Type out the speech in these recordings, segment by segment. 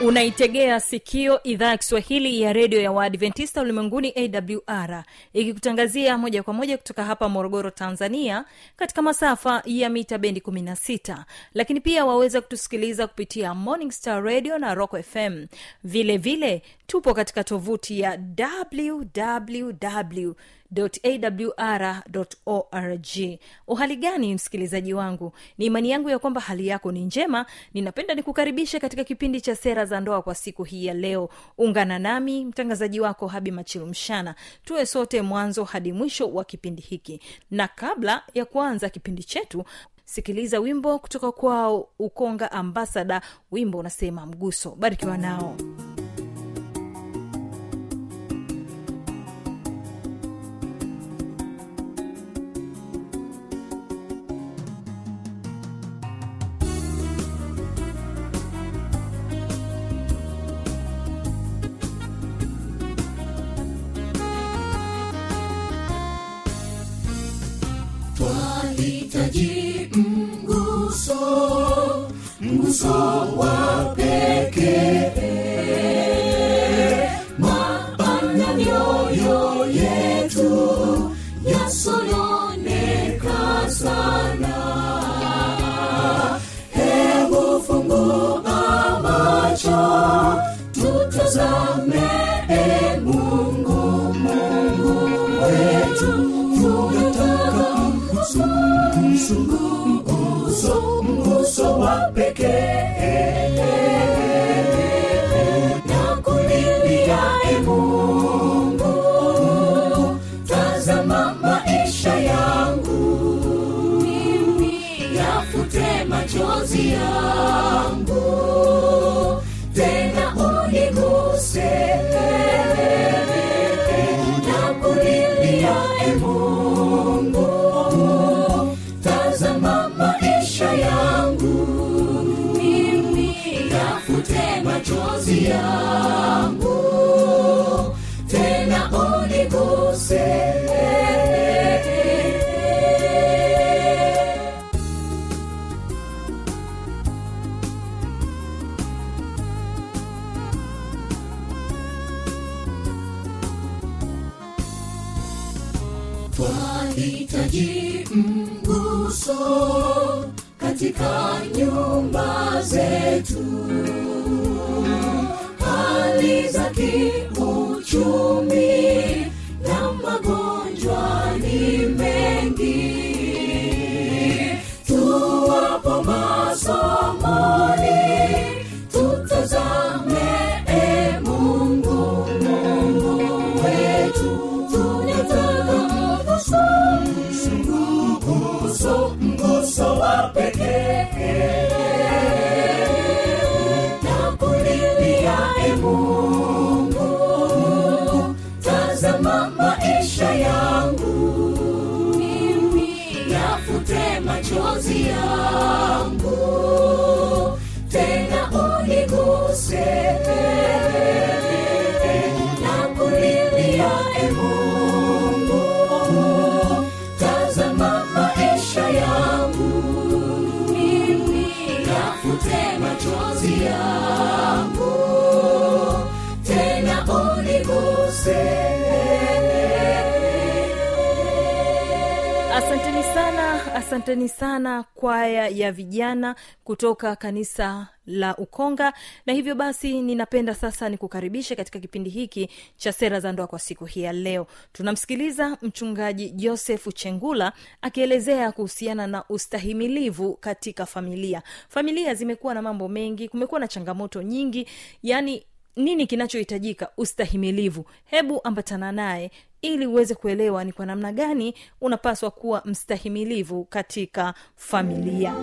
unaitegea sikio idhaa ya kiswahili ya redio ya waadventista ulimwenguni awr ikikutangazia moja kwa moja kutoka hapa morogoro tanzania katika masafa ya mita bendi 16 lakini pia waweza kutusikiliza kupitia morning star radio na rock fm vile vile tupo katika tovuti ya www awr uhali gani msikilizaji wangu? Ni imani yangu ya kwamba hali yako ni njema. Ninapenda nikukaribishe katika kipindi cha sera za ndoa kwa siku hii ya leo. Ungana nami mtangazaji wako habi machilu mshana. Tuwe sote mwanzo hadi mwisho wa kipindi hiki. Na kabla ya kuanza kipindi chetu sikiliza wimbo kutoka kwao ukonga ambasada wimbo unasema mguso barikiwa nao. twahitaji uso, mguso wa pekee twahitaji mguso katika nyumba zetu. Hali za kiuchumi asanteni sana kwaya ya vijana kutoka kanisa la ukonga. Na hivyo basi ninapenda sasa nikukaribishe katika kipindi hiki cha sera za ndoa kwa siku hii ya leo. Tunamsikiliza mchungaji josefu chengula akielezea kuhusiana na ustahimilivu katika familia. Familia zimekuwa na mambo mengi kumekuwa na changamoto nyingi. Yaani nini kinachohitajika? Ustahimilivu. Hebu ambatana naye ili uweze kuelewa ni kwa namna gani unapaswa kuwa mstahimilivu katika familia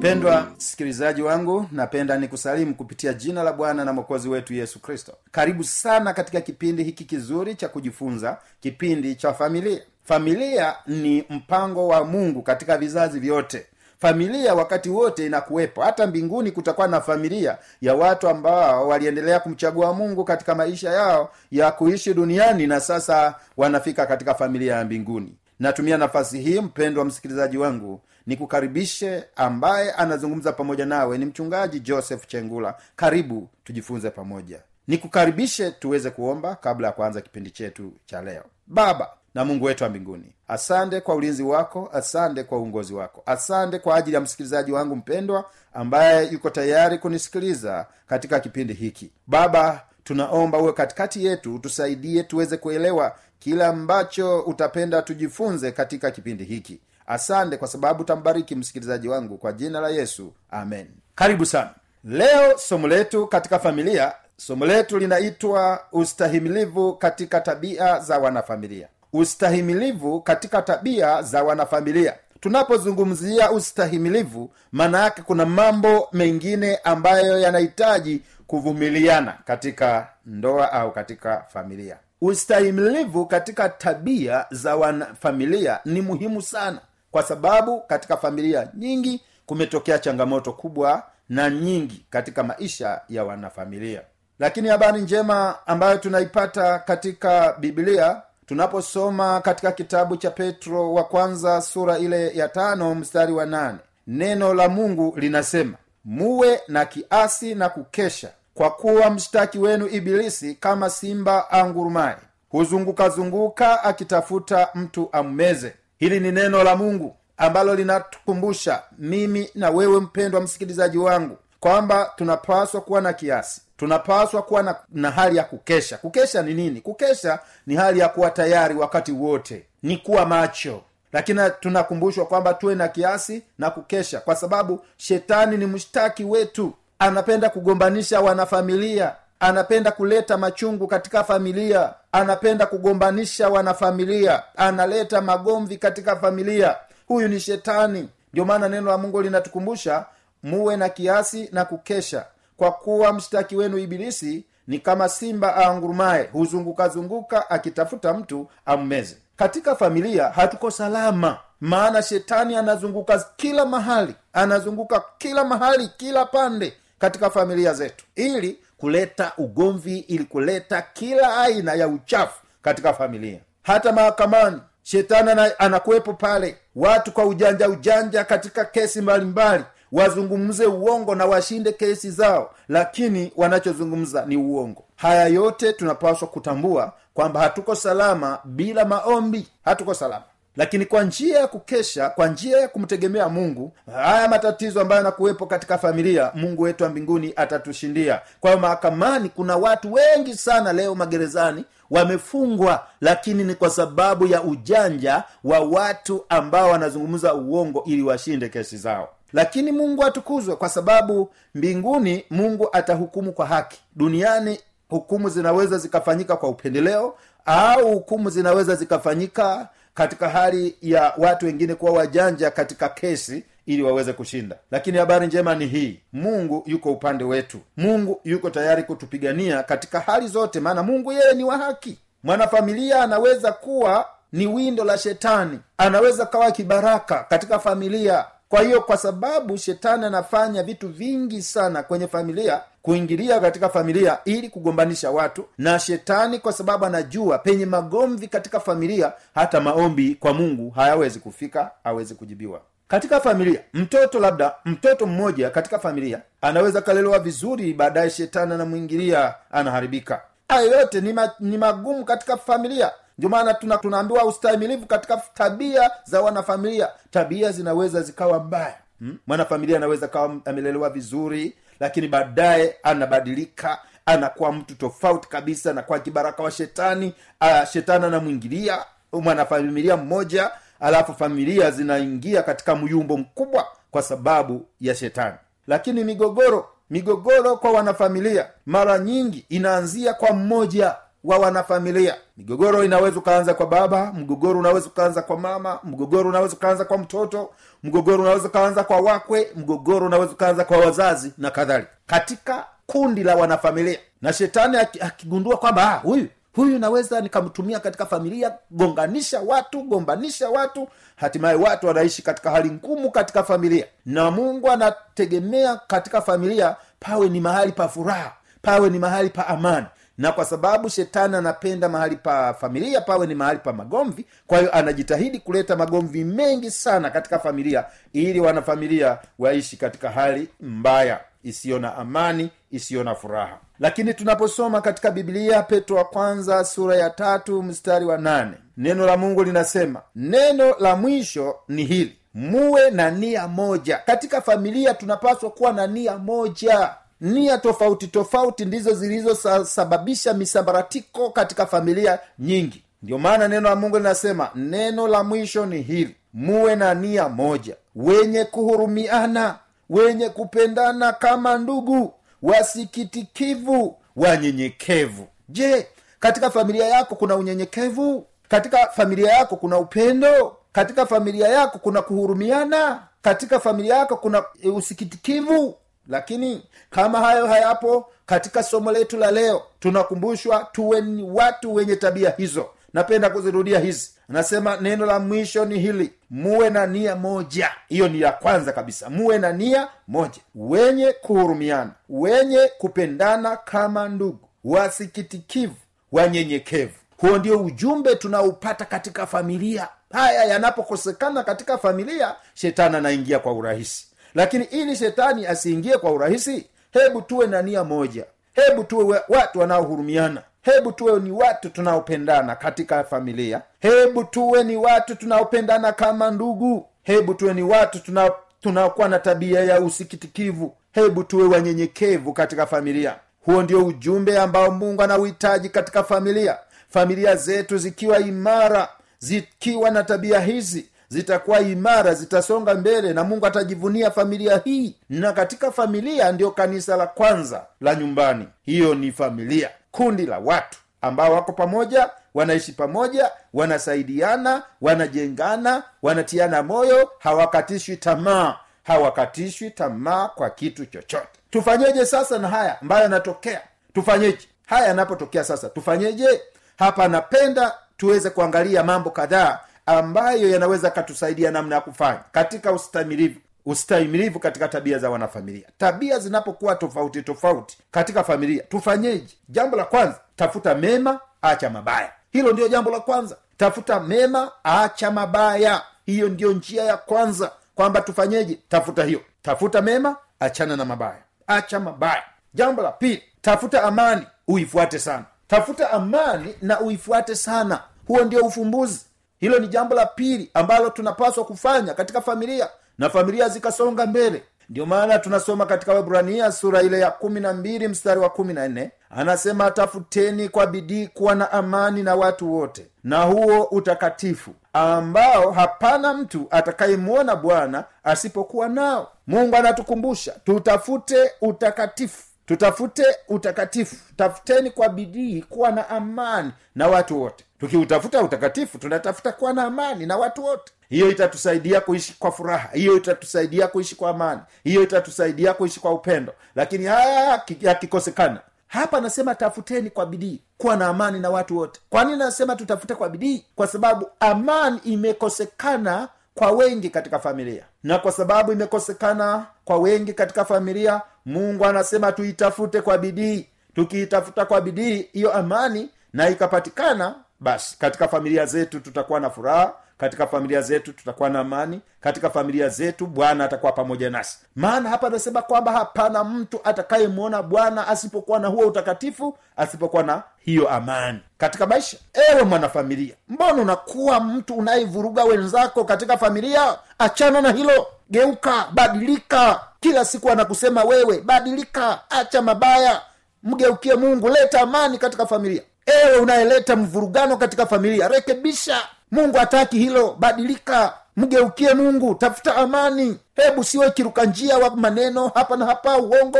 mpendwa msikilizaji wangu napenda nikusalimu kupitia jina la bwana na mwokozi wetu yesu kristo. Karibu sana katika kipindi hiki kizuri cha kujifunza kipindi cha familia. Familia ni mpango wa mungu katika vizazi vyote. Familia wakati wote inakuwepo. Hata mbinguni kutakuwa na familia ya watu ambao waliendelea kumchagua mungu katika maisha yao ya kuishi duniani na sasa wanafika katika familia ya mbinguni. Natumia nafasi hii mpendwa msikilizaji wangu nikukaribishe ambaye anazungumza pamoja nawe. Ni mchungaji joseph chengula. Karibu tujifunze pamoja. Nikukaribishe tuweze kuomba kabla ya kuanza kipindi chetu cha leo. Baba na mungu wetu wa mbinguni asante kwa ulinzi wako asante kwa uongozi wako asante kwa ajili ya msikilizaji wangu mpendwa ambaye yuko tayari kunisikiliza katika kipindi hiki. Baba tunaomba uwe katikati yetu tusaidie tuweze kuelewa kile ambacho utapenda tujifunze katika kipindi hiki asante kwa sababu tambariki msikilizaji wangu kwa jina la yesu. Amen. Karibu sana. Leo somo letu katika familia somo letu linaitwa ustahimilivu katika tabia za wanafamilia. Ustahimilivu katika tabia za wanafamilia. Tunapozungumzia ustahimilivu maana yake kuna mambo mengine ambayo yanahitaji kuvumiliana katika ndoa au katika familia. Ustahimilivu katika tabia za wanafamilia ni muhimu sana kwa sababu katika familia nyingi kumetokea changamoto kubwa na nyingi katika maisha ya wanafamilia. Lakini habari njema ambayo tunaipata katika biblia tunaposoma katika kitabu cha petro wa kwanza sura ile ya tano mstari wa nane neno la mungu linasema muwe na kiasi na kukesha kwa kuwa mshtaki wenu ibilisi kama simba angurumaye. Huzungukazunguka akitafuta mtu ammeze hili ni neno la mungu ambalo linatukumbusha mimi na wewe mpendwa msikilizaji wangu kwamba tunapaswa kuwa na kiasi. Tunapaswa kuwa na, na hali ya kukesha. Kukesha ni nini? Kukesha ni hali ya kuwa tayari wakati wote. Ni kuwa macho. Lakini tunakumbushwa kwamba tuwe na kiasi na kukesha kwa sababu shetani ni mshtaki wetu. Anapenda kugombanisha wanafamilia anapenda kuleta machungu katika familia. Anapenda kugombanisha wanafamilia. Analeta magomvi katika familia. Huyu ni shetani. Ndio maana neno la mungu linatukumbusha muwe na kiasi na kukesha. Kwa kuwa mshtaki wenu ibilisi ni kama simba aangurumaye huzungukazunguka akitafuta mtu ammeze. Katika familia hatuko salama maana shetani anazunguka kila mahali anazunguka kila mahali kila pande katika familia zetu. Ili kuleta ugomvi ili kuleta kila aina ya uchafu katika familia. Hata mahakamani shetani anakuwepo pale. Watu kwa ujanja ujanja katika kesi mbalimbali wazungumze uongo na washinde kesi zao lakini wanachozungumza ni uongo. Haya yote tunapaswa kutambua kwamba hatuko salama bila maombi. Hatuko salama lakini kwa njia ya kukesha kwa njia ya kumtegemea mungu haya matatizo ambayo yanakuwepo katika familia mungu wetu wa mbinguni atatushindia. Kwa hiyo mahakamani kuna watu wengi sana leo magerezani wamefungwa lakini ni kwa sababu ya ujanja wa watu ambao wanazungumza uongo ili washinde kesi zao. Lakini mungu atukuzwe kwa sababu mbinguni mungu atahukumu kwa haki. Duniani hukumu zinaweza zikafanyika kwa upendeleo au hukumu zinaweza zikafanyika katika hali ya watu wengine kuwa wajanja katika kesi ili waweze kushinda. Lakini habari njema ni hii. Mungu yuko upande wetu. Mungu yuko tayari kutupigania katika hali zote maana mungu yeye ni wa haki. Mwanafamilia anaweza kuwa ni windo la shetani. Anaweza kawa kibaraka katika familia kwa hiyo kwa sababu shetani anafanya vitu vingi sana kwenye familia kuingilia katika familia ili kugombanisha watu na shetani kwa sababu anajua penye magomvi katika familia hata maombi kwa mungu hayawezi kufika hawezi kujibiwa. Katika familia mtoto labda mtoto mmoja katika familia anaweza kalelewa vizuri baadaye shetani anamwingilia anaharibika. Hayo yote ni, ma, ni magumu katika familia ndio tuna, tunaambiwa ustahimilivu katika tabia za wanafamilia. Tabia zinaweza zikawa mbaya. Hmm? mwanafamilia anaweza kawa amelelewa vizuri lakini baadaye anabadilika anakuwa mtu tofauti kabisa anakuwa kibaraka wa shetani uh, shetani anamwingilia mwanafamilia mmoja alafu familia zinaingia katika myumbo mkubwa kwa sababu ya shetani. Lakini migogoro migogoro kwa wanafamilia mara nyingi inaanzia kwa mmoja wa wanafamilia. Migogoro inaweza ukaanza kwa baba mgogoro unaweza ukaanza kwa mama mgogoro unaweza ukaanza kwa mtoto mgogoro unaweza ukaanza kwa wakwe mgogoro unaweza ukaanza kwa wazazi na kadhalika. Katika kundi la wanafamilia na shetani akigundua kwamba huyu huyu naweza nikamtumia katika familia gonganisha watu gombanisha watu hatimaye watu wanaishi katika hali ngumu katika familia. Na mungu anategemea katika familia pawe ni mahali pa furaha pawe ni mahali pa amani na kwa sababu shetani anapenda mahali pa familia pawe ni mahali pa magomvi kwa hiyo anajitahidi kuleta magomvi mengi sana katika familia ili wanafamilia waishi katika hali mbaya isiyo na amani isiyo na furaha. Lakini tunaposoma katika biblia petro wa kwanza sura ya tatu mstari wa nane neno la mungu linasema neno la mwisho ni hili muwe na nia moja. Katika familia tunapaswa kuwa na nia moja nia tofauti tofauti ndizo zilizosababisha misambaratiko katika familia nyingi. Ndio maana neno la mungu linasema neno la mwisho ni hili muwe na nia moja. Wenye kuhurumiana wenye kupendana kama ndugu wasikitikivu wanyenyekevu. Je katika familia yako kuna unyenyekevu? Katika familia yako kuna upendo? Katika familia yako kuna kuhurumiana? Katika familia yako kuna usikitikivu lakini kama hayo hayapo katika somo letu la leo tunakumbushwa tuwe ni watu wenye tabia hizo. Napenda kuzirudia hizi. Anasema neno la mwisho ni hili muwe na nia moja. Hiyo ni ya kwanza kabisa. Muwe na nia moja. Wenye kuhurumiana wenye kupendana kama ndugu wasikitikivu wanyenyekevu. Huo ndio ujumbe tunaupata katika familia. Haya yanapokosekana katika familia shetani anaingia kwa urahisi lakini ili shetani asiingie kwa urahisi hebu tuwe na nia moja. Hebu tuwe watu wanaohurumiana. Hebu tuwe ni watu tunaopendana katika familia. Hebu tuwe ni watu tunaopendana kama ndugu. Hebu tuwe ni watu tuna tunaokuwa na tabia ya usikitikivu. Hebu tuwe wanyenyekevu katika familia. Huo ndio ujumbe ambao mungu anauhitaji katika familia. Familia zetu zikiwa imara zikiwa na tabia hizi zitakuwa imara zitasonga mbele na mungu atajivunia familia hii. Na katika familia ndiyo kanisa la kwanza la nyumbani. Hiyo ni familia kundi la watu ambao wako pamoja wanaishi pamoja wanasaidiana wanajengana wanatiana moyo hawakatishwi tamaa hawakatishwi tamaa kwa kitu chochote. Tufanyeje sasa na haya ambayo yanatokea? Tufanyeje? Haya yanapotokea sasa tufanyeje? Hapa napenda tuweze kuangalia mambo kadhaa ambayo yanaweza katusaidia namna ya kufanya katika ustamilivu ustahimilivu katika tabia za wanafamilia. Tabia zinapokuwa tofauti tofauti katika familia tufanyeje? Jambo la kwanza tafuta mema acha mabaya. Hilo ndio jambo la kwanza. Tafuta mema acha mabaya. Hiyo ndiyo njia ya kwanza kwamba tufanyeje? Tafuta hiyo. Tafuta mema achana na mabaya. Acha mabaya. Jambo la pili tafuta amani uifuate sana. Tafuta amani na uifuate sana. Huo ndio ufumbuzi hilo ni jambo la pili ambalo tunapaswa kufanya katika familia na familia zikasonga mbele. Ndio maana tunasoma katika wabrania sura ile ya kumi na mbili mstari wa kumi na nne anasema tafuteni kwa bidii kuwa na amani na watu wote na huo utakatifu ambao hapana mtu atakayemwona bwana asipokuwa nao. Mungu anatukumbusha tutafute utakatifu tutafute utakatifu. Tafuteni kwa bidii kuwa na amani na watu wote. Tukiutafuta utakatifu tunatafuta kuwa na amani na watu wote. Hiyo itatusaidia kuishi kwa furaha. Hiyo itatusaidia kuishi kwa amani. Hiyo itatusaidia kuishi kwa upendo. Lakini haya yakikosekana hapa nasema tafuteni kwa bidii kuwa na amani na watu wote. Kwa nini anasema tutafute kwa bidii? Kwa sababu amani imekosekana kwa wengi katika familia na kwa sababu imekosekana kwa wengi katika familia mungu anasema tuitafute kwa bidii. Tukiitafuta kwa bidii hiyo amani na ikapatikana basi katika familia zetu tutakuwa na furaha katika familia zetu tutakuwa na amani. Katika familia zetu bwana atakuwa pamoja nasi. Maana hapa anasema kwamba hapana mtu atakayemwona bwana asipokuwa na huo utakatifu asipokuwa na hiyo amani. Katika maisha ewe mwanafamilia mbona unakuwa mtu unayevuruga wenzako katika familia? Achana na hilo. Geuka badilika. Kila siku anakusema wewe badilika. Acha mabaya. Mgeukie mungu. Leta amani katika familia. Ewe unayeleta mvurugano katika familia rekebisha mungu hataki hilo. Badilika mgeukie mungu tafuta amani. Hebu siwe kiruka njia wa maneno hapa na hapa uongo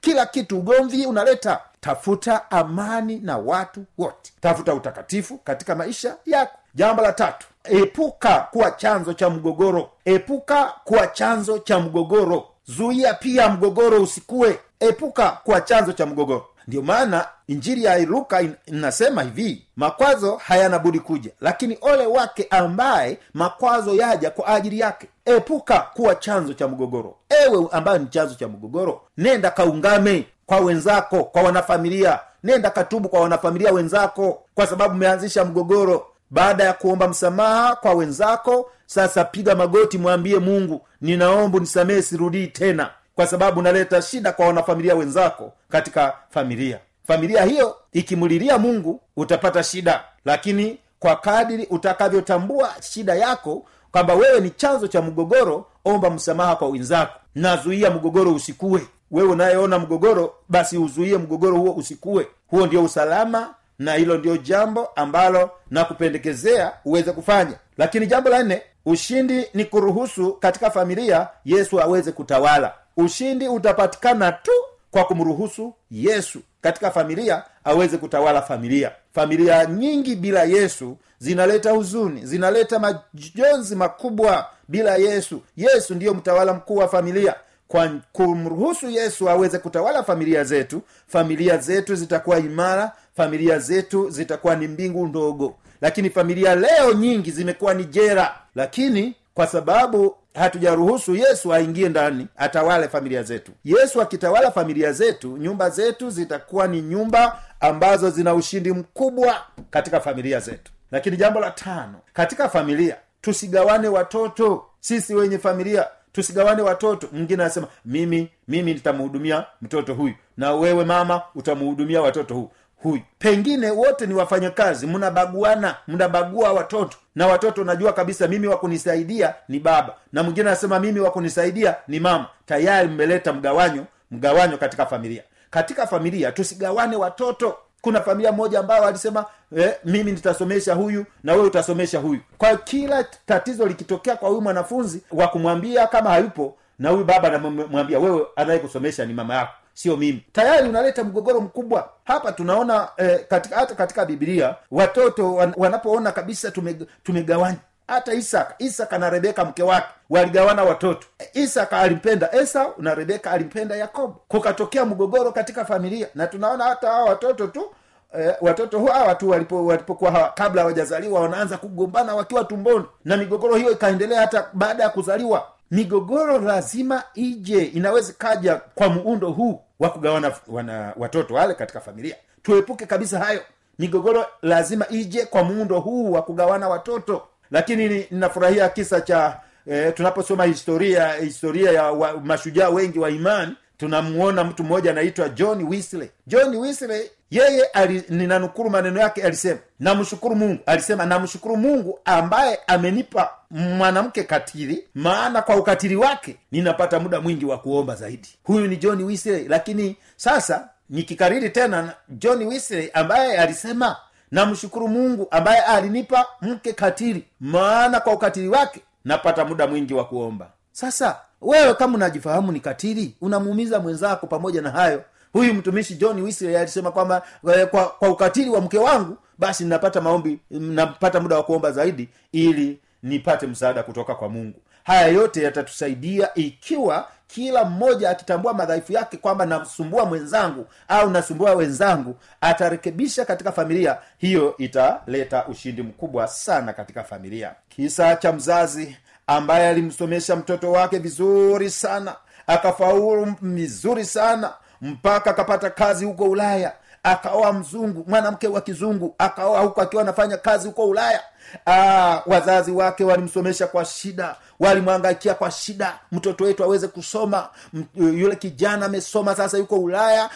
kila kitu ugomvi unaleta. Tafuta amani na watu wote. Tafuta utakatifu katika maisha yako. Jambo la tatu epuka kuwa chanzo cha mgogoro. Epuka kuwa chanzo cha mgogoro. Zuia pia mgogoro usikue. Epuka kuwa chanzo cha mgogoro ndiyo maana injiri ya luka inasema hivi makwazo hayana budi kuja lakini ole wake ambaye makwazo yaja kwa ajili yake. Epuka kuwa chanzo cha mgogoro. Ewe ambayo ni chanzo cha mgogoro nenda kaungame kwa wenzako kwa wanafamilia. Nenda katubu kwa wanafamilia wenzako kwa sababu umeanzisha mgogoro. Baada ya kuomba msamaha kwa wenzako sasa piga magoti mwambie mungu ninaomba nisamehe sirudii tena kwa sababu unaleta shida kwa wanafamilia wenzako katika familia. Familia hiyo ikimlilia mungu utapata shida. Lakini kwa kadiri utakavyotambua shida yako kwamba wewe ni chanzo cha mgogoro omba msamaha kwa wenzako. Nazuia mgogoro usikue. Wewe unayeona mgogoro basi uzuie mgogoro huo usikue. Huo ndio usalama na hilo ndio jambo ambalo nakupendekezea uweze kufanya. Lakini jambo la nne ushindi ni kuruhusu katika familia yesu aweze kutawala ushindi utapatikana tu kwa kumruhusu yesu katika familia aweze kutawala familia. Familia nyingi bila yesu zinaleta huzuni zinaleta majonzi makubwa bila yesu. Yesu ndiyo mtawala mkuu wa familia. Kwa kumruhusu yesu aweze kutawala familia zetu familia zetu zitakuwa imara familia zetu zitakuwa ni mbingu ndogo. Lakini familia leo nyingi zimekuwa ni jera. Lakini kwa sababu hatujaruhusu yesu aingie ndani atawale familia zetu. Yesu akitawala familia zetu nyumba zetu zitakuwa ni nyumba ambazo zina ushindi mkubwa katika familia zetu. Lakini jambo la tano katika familia tusigawane watoto. Sisi wenye familia tusigawane watoto. Mwingine anasema mimi mimi nitamhudumia mtoto huyu na wewe mama utamhudumia watoto huu huyu pengine wote ni wafanyakazi mnabaguana mnabagua watoto. Na watoto najua kabisa mimi wakunisaidia ni baba. Na mwingine anasema mimi wakunisaidia ni mama. Tayari mmeleta mgawanyo mgawanyo katika familia. Katika familia tusigawane watoto. Kuna familia moja ambayo alisema eh, mimi nitasomesha huyu na wewe utasomesha huyu. Kwa kila tatizo likitokea kwa huyu mwanafunzi wa kumwambia kama hayupo na huyu baba anamwambia wewe anayekusomesha ni mama yako sio mimi. Tayari unaleta mgogoro mkubwa. Hapa tunaona eh, katika, hata katika bibilia watoto wan, wanapoona kabisa tume, tumegawanya. Hata isaka isaka na rebeka mke wake waligawana watoto. Isaka alimpenda esau na rebeka alimpenda yakobo. Kukatokea mgogoro katika familia na tunaona hata hawa watoto tu eh, watoto hawa tu walipo walipokuwa hawa, kabla hawajazaliwa wanaanza kugombana wakiwa tumboni. Na migogoro hiyo ikaendelea hata baada ya kuzaliwa migogoro lazima ije inaweza kaja kwa muundo huu wa kugawana wana watoto wale katika familia. Tuepuke kabisa hayo. Migogoro lazima ije kwa muundo huu wa kugawana watoto. Lakini ninafurahia kisa cha eh, tunaposoma historia historia ya wa, mashujaa wengi wa imani tunamuona mtu mmoja anaitwa john wisley john wisley yeye ali, ninanukuru maneno yake alisema namshukuru mungu. Alisema namshukuru mungu ambaye amenipa mwanamke katili maana kwa ukatili wake ninapata muda mwingi wa kuomba zaidi. Huyu ni john wisley lakini sasa nikikariri tena john wisley ambaye alisema namshukuru mungu ambaye alinipa mke katili maana kwa ukatili wake napata muda mwingi wa kuomba. Sasa wewe kama unajifahamu ni katili unamuumiza mwenzako pamoja na hayo. Huyu mtumishi john wisley alisema kwamba kwa, kwa ukatili wa mke wangu basi napata maombi napata muda wa kuomba zaidi ili nipate msaada kutoka kwa mungu. Haya yote yatatusaidia ikiwa kila mmoja akitambua madhaifu yake kwamba nasumbua mwenzangu au nasumbua wenzangu atarekebisha katika familia. Hiyo italeta ushindi mkubwa sana katika familia. Kisa cha mzazi ambaye alimsomesha mtoto wake vizuri sana akafaulu vizuri sana mpaka akapata kazi huko ulaya akaoa mzungu mwanamke wa kizungu akaoa huko akiwa anafanya kazi huko ulaya. Aa, wazazi wake walimsomesha kwa shida walimwangaikia kwa shida mtoto wetu aweze kusoma. M- yule kijana amesoma sasa yuko ulaya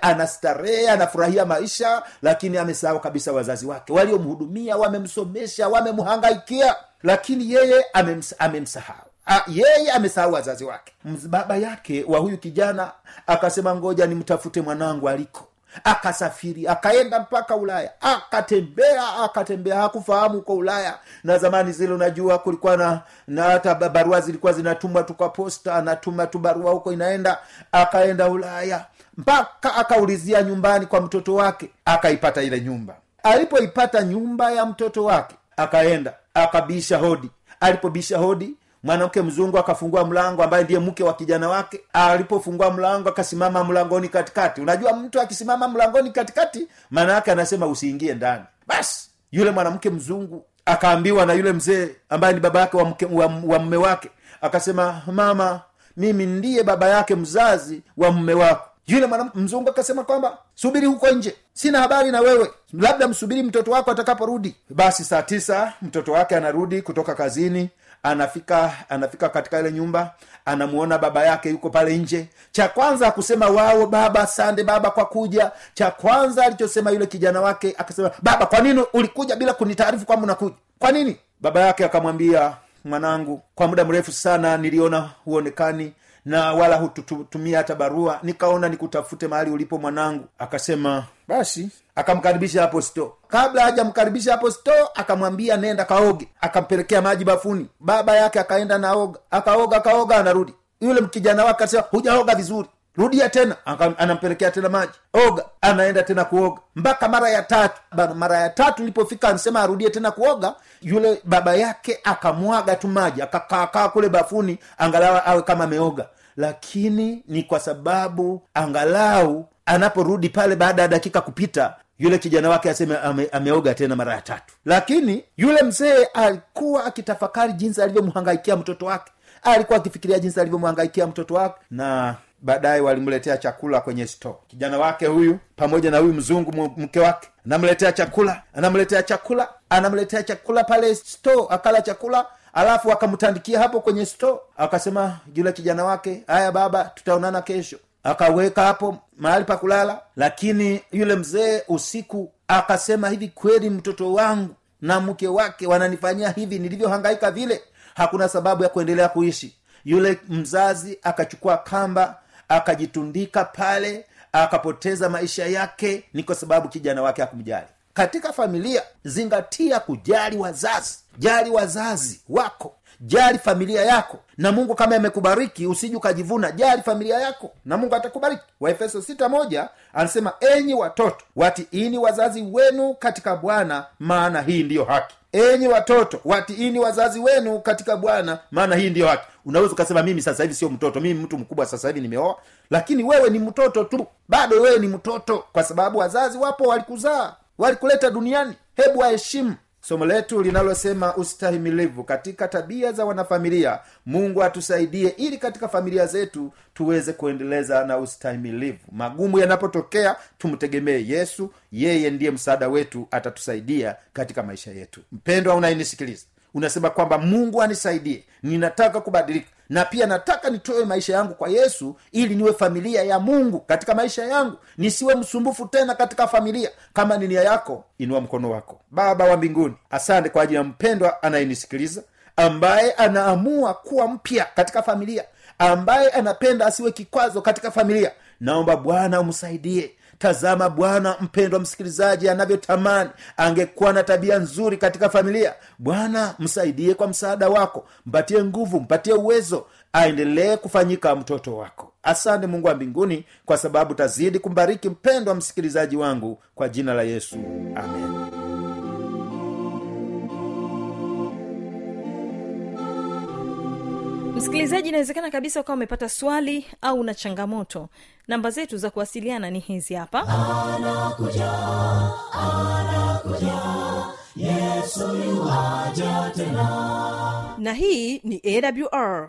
anastarehe anafurahia maisha lakini amesahau kabisa wazazi wake. Waliomhudumia wamemsomesha wamemhangaikia lakini yeye amems, amemsahau. Ah, yeye amesahau wazazi wake. Baba yake wa huyu kijana akasema ngoja nimtafute mwanangu aliko. Akasafiri akaenda mpaka ulaya. Akatembea akatembea. Hakufahamu huko ulaya. Na zamani zile unajua kulikuwa na na hata barua zilikuwa zinatumwa tu kwa posta anatuma tu barua huko inaenda. Akaenda ulaya. Mpaka akaulizia nyumbani kwa mtoto wake. Akaipata ile nyumba. Alipoipata nyumba ya mtoto wake akaenda akabisha hodi. Alipobisha hodi mwanamke mzungu akafungua mlango ambaye ndiye mke wa kijana wake. Alipofungua mlango akasimama mlangoni katikati. Unajua mtu akisimama mlangoni katikati maana yake anasema usiingie ndani. Basi yule mwanamke mzungu akaambiwa na yule mzee ambaye ni baba yake wa, mke, wa, wa mme wake akasema mama mimi ndiye baba yake mzazi wa mme wako yule mzungu akasema kwamba subiri huko nje. Sina habari na wewe. Labda msubiri mtoto wako atakaporudi. Basi saa tisa mtoto wake anarudi kutoka kazini anafika anafika katika ile nyumba anamuona baba yake yuko pale nje. Cha kwanza akusema wao baba sande baba kwa kuja. Cha kwanza alichosema yule kijana wake akasema baba kwa nini ulikuja bila kunitaarifu kwamba unakuja? Kwa nini? Baba yake akamwambia mwanangu kwa muda mrefu sana niliona huonekani na wala hututumia hata barua. Nikaona nikutafute mahali ulipo mwanangu. Akasema basi. Akamkaribisha hapo sto kabla hajamkaribisha hapo sto akamwambia nenda kaoge. Akampelekea maji bafuni. Baba yake akaenda naoga. Akaoga akaoga anarudi. Yule mkijana wake akasema hujaoga vizuri rudia tena anampelekea tena maji. Oga anaenda tena kuoga. Mpaka mara ya tatu mara ya tatu ilipofika anasema arudie tena kuoga yule baba yake akamwaga tu maji akakaakaa kule bafuni angalau awe kama ameoga. Lakini ni kwa sababu angalau anaporudi pale baada ya dakika kupita yule kijana wake aseme ame, ameoga tena mara ya tatu. Lakini yule mzee alikuwa akitafakari jinsi alivyomhangaikia mtoto wake. Alikuwa akifikiria jinsi alivyomhangaikia mtoto wake. Na baadaye walimletea chakula kwenye sto kijana wake huyu pamoja na huyu mzungu mke wake anamletea chakula anamletea chakula anamletea chakula pale store akala chakula alafu akamtandikia hapo kwenye store. Akasema yule kijana wake haya baba tutaonana kesho. Akaweka hapo mahali pa kulala lakini yule mzee usiku akasema hivi kweli mtoto wangu na mke wake wananifanyia hivi nilivyohangaika vile. Hakuna sababu ya kuendelea kuishi. Yule mzazi akachukua kamba akajitundika pale akapoteza maisha yake ni kwa sababu kijana wake hakumjali. Katika familia zingatia kujali wazazi. Jali wazazi wako jali familia yako. Na mungu kama amekubariki usiji ukajivuna. Jali familia yako na mungu atakubariki. Waefeso sita moja anasema enyi watoto watiini wazazi wenu katika bwana maana hii ndiyo haki. Enyi watoto watiini wazazi wenu katika bwana maana hii ndiyo haki. Unaweza ukasema mimi sasa hivi sio mtoto mimi mtu mkubwa sasa hivi nimeoa. Lakini wewe ni mtoto tu. Bado wewe ni mtoto kwa sababu wazazi wapo walikuzaa walikuleta duniani. Hebu waheshimu somo letu linalosema ustahimilivu katika tabia za wanafamilia mungu atusaidie ili katika familia zetu tuweze kuendeleza na ustahimilivu. Magumu yanapotokea tumtegemee yesu. Yeye ndiye msaada wetu atatusaidia katika maisha yetu. Mpendwa unayenisikiliza unasema kwamba mungu anisaidie. Ninataka kubadilika na pia nataka nitoe maisha yangu kwa yesu ili niwe familia ya mungu katika maisha yangu. Nisiwe msumbufu tena katika familia. Kama ni nia yako inua mkono wako. Baba wa mbinguni asante kwa ajili ya mpendwa anayenisikiliza ambaye anaamua kuwa mpya katika familia ambaye anapenda asiwe kikwazo katika familia. Naomba bwana umsaidie tazama bwana mpendwa msikilizaji anavyotamani. Angekuwa na tabia nzuri katika familia bwana msaidie kwa msaada wako mpatie nguvu mpatie uwezo aendelee kufanyika mtoto wako. Asante mungu wa mbinguni kwa sababu tazidi kumbariki mpendwa msikilizaji wangu kwa jina la yesu. Amen msikilizaji inawezekana kabisa ukawa umepata swali au na changamoto. Namba zetu za kuwasiliana ni hizi hapa. Na hii ni awr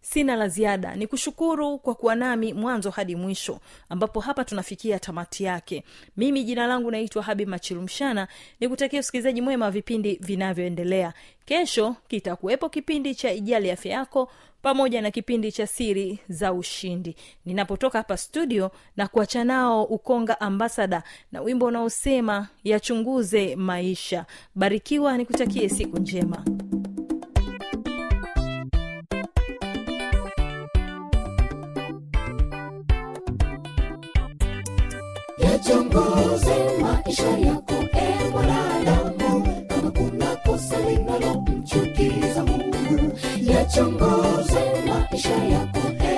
sina la ziada. Ni kushukuru kwa kuwa nami mwanzo hadi mwisho ambapo hapa tunafikia tamati yake. Mimi jina langu naitwa habi machilumshana. Ni kutakia usikilizaji mwema wa vipindi vinavyoendelea. Kesho kitakuwepo kipindi cha ijali afya yako pamoja na kipindi cha siri za ushindi. Ninapotoka hapa studio na kuacha nao ukonga ambasada na wimbo unaosema yachunguze maisha. Barikiwa nikutakie siku njema yachunguze maisha yako e mwanadamu. Kama kuna kosa linalomchukiza mungu yachongoze maisha yako e